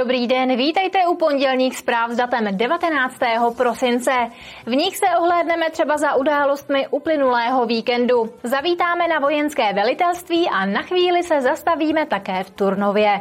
Dobrý den, vítejte u pondělních zpráv s datem 19. prosince. V nich se ohlédneme třeba za událostmi uplynulého víkendu. Zavítáme na vojenské velitelství a na chvíli se zastavíme také v Turnově.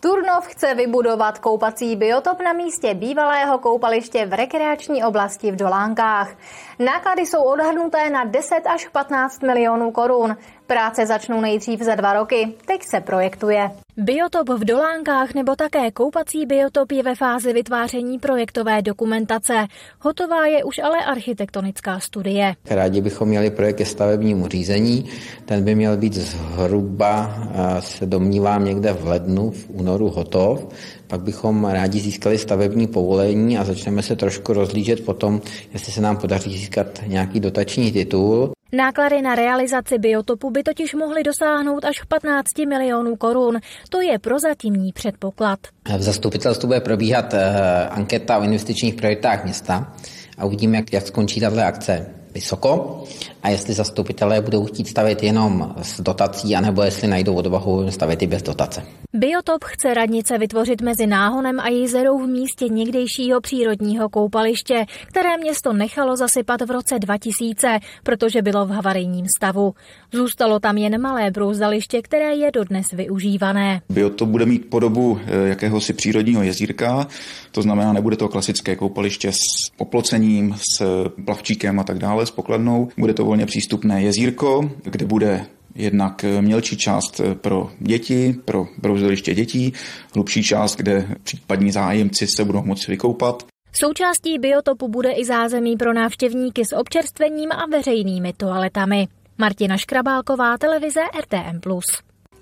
Turnov chce vybudovat koupací biotop na místě bývalého koupaliště v rekreační oblasti v Dolánkách. Náklady jsou odhadnuté na 10 až 15 milionů korun. Práce začnou nejdřív za dva roky, teď se projektuje. Biotop v Dolánkách nebo také koupací biotop je ve fázi vytváření projektové dokumentace. Hotová je už ale architektonická studie. Rádi bychom měli projekt ke stavebnímu řízení. Ten by měl být zhruba, se domnívám, někde v lednu, v únoru hotov. Pak bychom rádi získali stavební povolení a začneme se trošku rozlížet potom, jestli se nám podaří získat nějaký dotační titul. Náklady na realizaci biotopu by totiž mohly dosáhnout až 15 milionů korun. To je prozatímní předpoklad. V zastupitelstvu bude probíhat eh, anketa o investičních prioritách města a uvidíme, jak, jak skončí tato akce vysoko a jestli zastupitelé budou chtít stavět jenom s dotací, anebo jestli najdou odvahu stavět i bez dotace. Biotop chce radnice vytvořit mezi Náhonem a Jizerou v místě někdejšího přírodního koupaliště, které město nechalo zasypat v roce 2000, protože bylo v havarijním stavu. Zůstalo tam jen malé brouzdaliště, které je dodnes využívané. Biotop bude mít podobu eh, jakéhosi přírodního jezírka, to znamená, nebude to klasické koupaliště s oplocením, s plavčíkem a tak dále, s pokladnou. Bude to volně přístupné jezírko, kde bude jednak mělčí část pro děti, pro brouzdaliště dětí, hlubší část, kde případní zájemci se budou moci vykoupat. Součástí biotopu bude i zázemí pro návštěvníky s občerstvením a veřejnými toaletami. Martina Škrabálková, televize RTM+.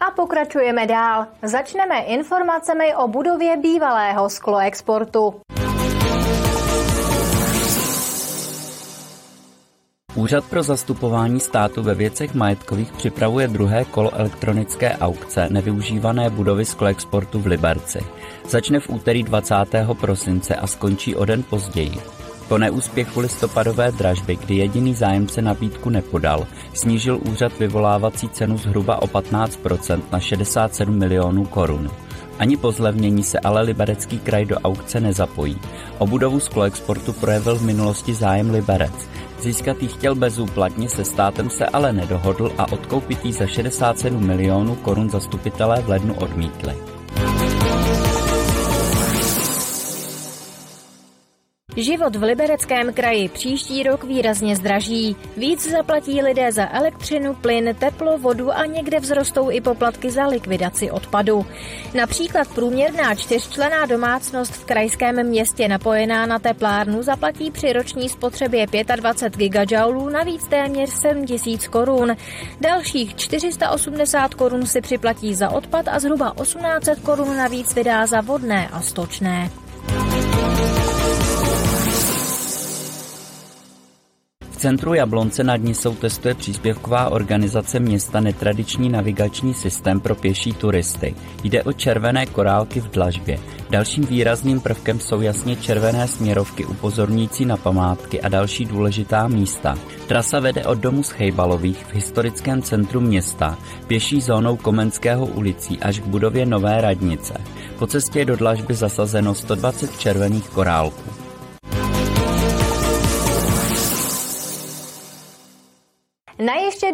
A pokračujeme dál. Začneme informacemi o budově bývalého skloexportu. Úřad pro zastupování státu ve věcech majetkových připravuje druhé kolo elektronické aukce nevyužívané budovy skloexportu v Liberci. Začne v úterý 20. prosince a skončí o den později. Po neúspěchu listopadové dražby, kdy jediný zájemce nabídku nepodal, snížil úřad vyvolávací cenu zhruba o 15% na 67 milionů korun. Ani po zlevnění se ale liberecký kraj do aukce nezapojí. O budovu skloexportu projevil v minulosti zájem Liberec. Získat ji chtěl bezúplatně, se státem se ale nedohodl a odkoupit ji za 67 milionů korun zastupitelé v lednu odmítli. Život v libereckém kraji příští rok výrazně zdraží. Víc zaplatí lidé za elektřinu, plyn, teplo, vodu a někde vzrostou i poplatky za likvidaci odpadu. Například průměrná čtyřčlená domácnost v krajském městě napojená na teplárnu zaplatí při roční spotřebě 25 gigajoulů navíc téměř 7 tisíc korun. Dalších 480 korun si připlatí za odpad a zhruba 1800 korun navíc vydá za vodné a stočné. Centru Jablonce nad Nisou testuje příspěvková organizace města netradiční navigační systém pro pěší turisty. Jde o červené korálky v dlažbě. Dalším výrazným prvkem jsou jasně červené směrovky upozorňující na památky a další důležitá místa. Trasa vede od domu z Chejbalových v historickém centru města, pěší zónou Komenského ulicí až k budově Nové radnice. Po cestě do dlažby zasazeno 120 červených korálků.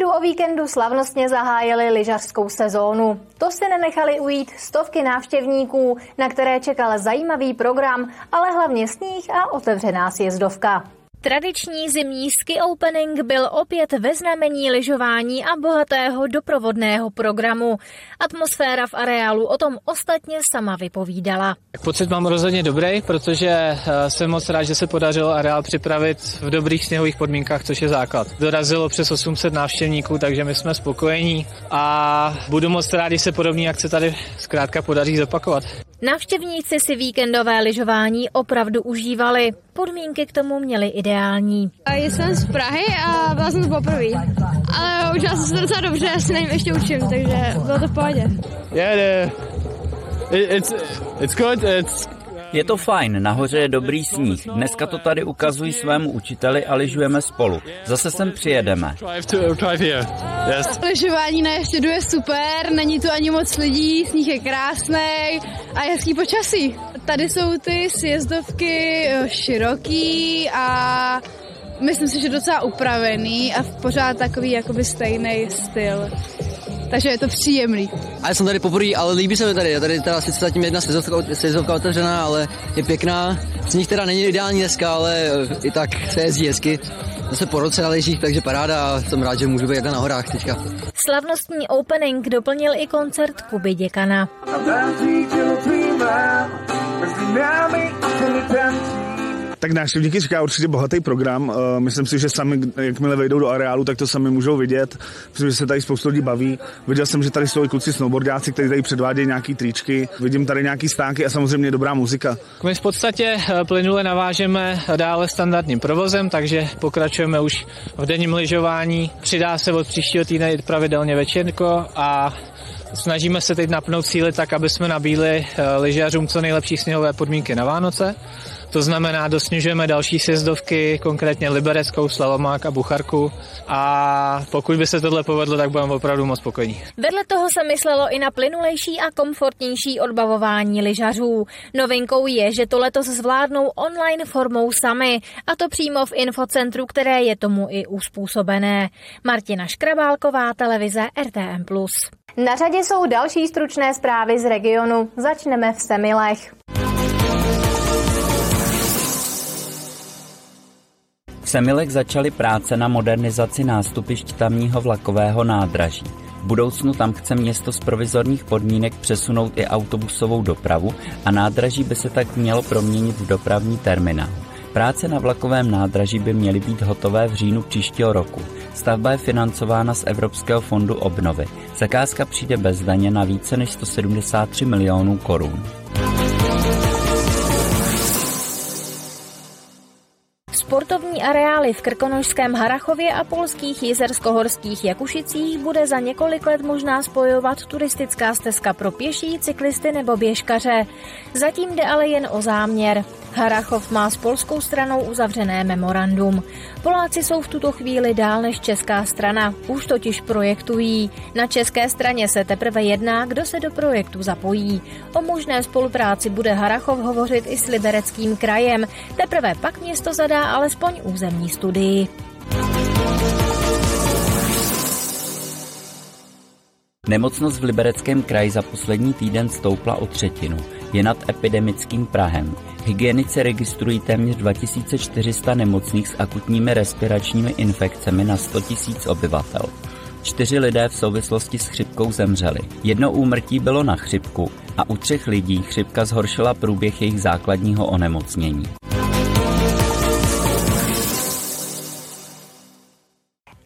Ještědu o víkendu slavnostně zahájili lyžařskou sezónu. To si nenechali ujít stovky návštěvníků, na které čekal zajímavý program, ale hlavně sníh a otevřená sjezdovka. Tradiční zimní ski opening byl opět ve znamení lyžování a bohatého doprovodného programu. Atmosféra v areálu o tom ostatně sama vypovídala. Pocit mám rozhodně dobrý, protože eh, jsem moc rád, že se podařilo areál připravit v dobrých sněhových podmínkách, což je základ. Dorazilo přes 800 návštěvníků, takže my jsme spokojení a budu moc rád, když se podobný akce tady zkrátka podaří zopakovat. Návštěvníci si víkendové lyžování opravdu užívali. Podmínky k tomu měly ideální. Jsem z Prahy a byla jsem poprvé. Ale užila jsem se docela dobře, já se nevím, ještě učím, takže bylo to v pohodě. Yeah, it's, it's good, it's Je to fajn, nahoře je dobrý sníh. Dneska to tady ukazují svému učiteli a lyžujeme spolu. Zase sem přijedeme. Lyžování na ještědu je super, není tu ani moc lidí, sníh je krásný a je hezký počasí. Tady jsou ty sjezdovky eh, široký a myslím si, že docela upravený a v pořád takový jakoby stejný styl. Takže je to příjemný. A já jsem tady poprvé, ale líbí se mi tady. Tady teda sice zatím jedna sezovka, sezovka otevřená, ale je pěkná. Z nich teda není ideální dneska, ale i tak se jezdí hezky. Zase po roce na lyžích, takže paráda a jsem rád, že můžu být na horách teďka. Slavnostní opening doplnil i koncert Kuby Děkana. Tak návštěvníky čeká určitě bohatý program. Eh, myslím si, že sami, jakmile vejdou do areálu, tak to sami můžou vidět, protože se tady spoustu lidí baví. Viděl jsem, že tady jsou i kluci snowboardáci, kteří tady předvádějí nějaký tričky. Vidím tady nějaký stánky a samozřejmě dobrá muzika. My v podstatě eh, plynule navážeme dále standardním provozem, takže pokračujeme už v denním lyžování. Přidá se od příštího týdne pravidelně večerko a Snažíme se teď napnout síly tak, aby jsme nabíli eh, lyžařům co nejlepší sněhové podmínky na Vánoce. To znamená, dosnižujeme další sjezdovky, konkrétně Libereckou, Slalomák a Bucharku a pokud by se tohle povedlo, tak budeme opravdu moc spokojení. Vedle toho se myslelo i na plynulejší a komfortnější odbavování lyžařů. Novinkou je, že to letos zvládnou online formou sami, a to přímo v infocentru, které je tomu i uspůsobené. Martina Škrabálková, televize RTM+. Na řadě jsou další stručné zprávy z regionu. Začneme v Semilech. V Semilech začaly práce na modernizaci nástupišť tamního vlakového nádraží. V budoucnu tam chce město z provizorních podmínek přesunout i autobusovou dopravu a nádraží by se tak mělo proměnit v dopravní terminál. Práce na vlakovém nádraží by měly být hotové v říjnu příštího roku. Stavba je financována z Evropského fondu obnovy. Zakázka přijde bez daně na více než 173 milionů korun. Sportovní areály v Krkonožském Harachově a polských jezerskohorských Jakušicích bude za několik let možná spojovat turistická stezka pro pěší, cyklisty nebo běžkaře. Zatím jde ale jen o záměr. Harachov má s polskou stranou uzavřené memorandum. Poláci jsou v tuto chvíli dál než česká strana, už totiž projektují. Na české straně se teprve jedná, kdo se do projektu zapojí. O možné spolupráci bude Harachov hovořit i s libereckým krajem. Teprve pak město zadá alespoň územní studii. Nemocnost v Libereckém kraji za poslední týden stoupla o třetinu. Je nad epidemickým Prahem. Hygienice registrují téměř 2400 nemocných s akutními respiračními infekcemi na 100 000 obyvatel. Čtyři lidé v souvislosti s chřipkou zemřeli. Jedno úmrtí bylo na chřipku a u třech lidí chřipka zhoršila průběh jejich základního onemocnění.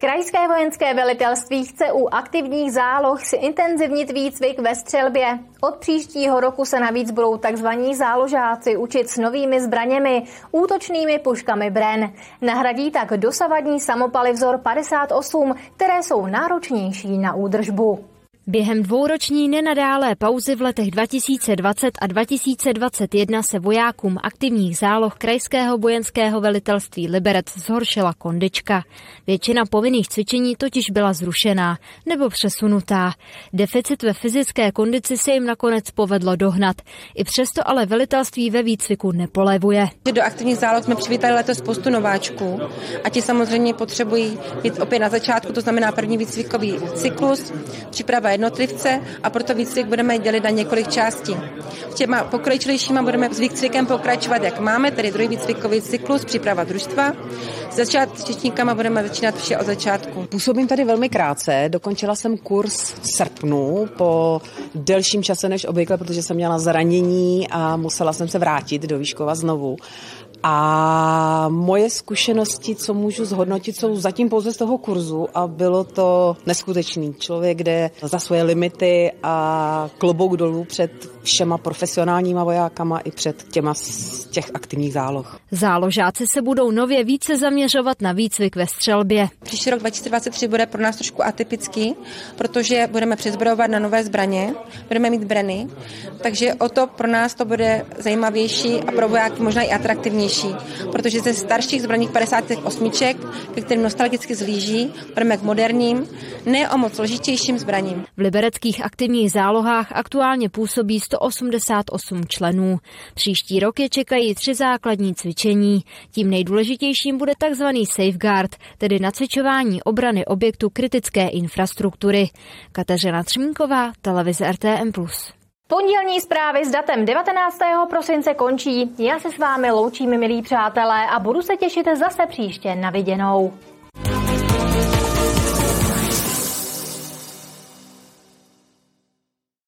Krajské vojenské velitelství chce u aktivních záloh si intenzivnit výcvik ve střelbě. Od příštího roku se navíc budou tzv. záložáci učit s novými zbraněmi, útočnými puškami Bren. Nahradí tak dosavadní samopaly vzor 58, které jsou náročnější na údržbu. Během dvouroční nenadálé pauzy v letech 2020 a 2021 se vojákům aktivních záloh Krajského vojenského velitelství Liberec zhoršila kondička. Většina povinných cvičení totiž byla zrušená nebo přesunutá. Deficit ve fyzické kondici se jim nakonec povedlo dohnat. I přesto ale velitelství ve výcviku nepolevuje. Do aktivních záloh jsme přivítali letos spoustu nováčků a ti samozřejmě potřebují být opět na začátku, to znamená první výcvikový cyklus, příprava jednotlivce a proto výcvik budeme dělit na několik částí. Těma pokročilejšíma budeme s výcvikem pokračovat, jak máme, tedy druhý výcvikový cyklus, příprava družstva. S začátečníkama budeme začínat vše od začátku. Působím tady velmi krátce, dokončila jsem kurz v srpnu po delším čase než obvykle, protože jsem měla zranění a musela jsem se vrátit do Výškova znovu. A moje zkušenosti, co můžu zhodnotit, jsou zatím pouze z toho kurzu a bylo to neskutečný. Člověk jde za svoje limity a klobouk dolů před všema profesionálníma vojákama i před těma z těch aktivních záloh. Záložáci se budou nově více zaměřovat na výcvik ve střelbě. Příští rok 2023 bude pro nás trošku atypický, protože budeme přizbrojovat na nové zbraně, budeme mít breny, takže o to pro nás to bude zajímavější a pro vojáky možná i atraktivnější, protože ze starších zbraních 58, ke kterým nostalgicky zlíží, budeme k moderním, ne o moc složitějším zbraním. V libereckých aktivních zálohách aktuálně působí 188 členů. Příští rok je čekají tři základní cvičení. Tím nejdůležitějším bude tzv. safeguard, tedy nacvičování obrany objektu kritické infrastruktury. Kateřina Třmínková, televize RTM+. Pondělní zprávy s datem 19. prosince končí. Já se s vámi loučím, milí přátelé, a budu se těšit zase příště na viděnou.